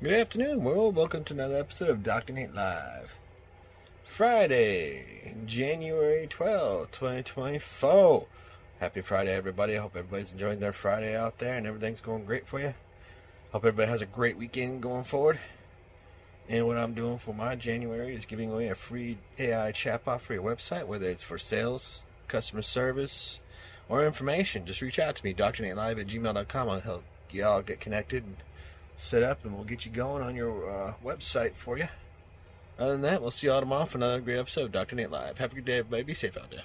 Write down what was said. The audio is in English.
Good afternoon, world. Welcome to another episode of Dr. Nate Live. Friday, January 12th, 2024. Happy Friday, everybody. I hope everybody's enjoying their Friday out there and everything's going great for you. Hope everybody has a great weekend going forward. And what I'm doing for my January is giving away a free AI chatbot for your website, whether it's for sales, customer service, or information. Just reach out to me, drnatelive at gmail.com. I'll help y'all get connected set up, and we'll get you going on your uh, website for you. Other than that, we'll see y'all tomorrow for another great episode of Dr. Nate Live. Have a good day, everybody. Be safe out there.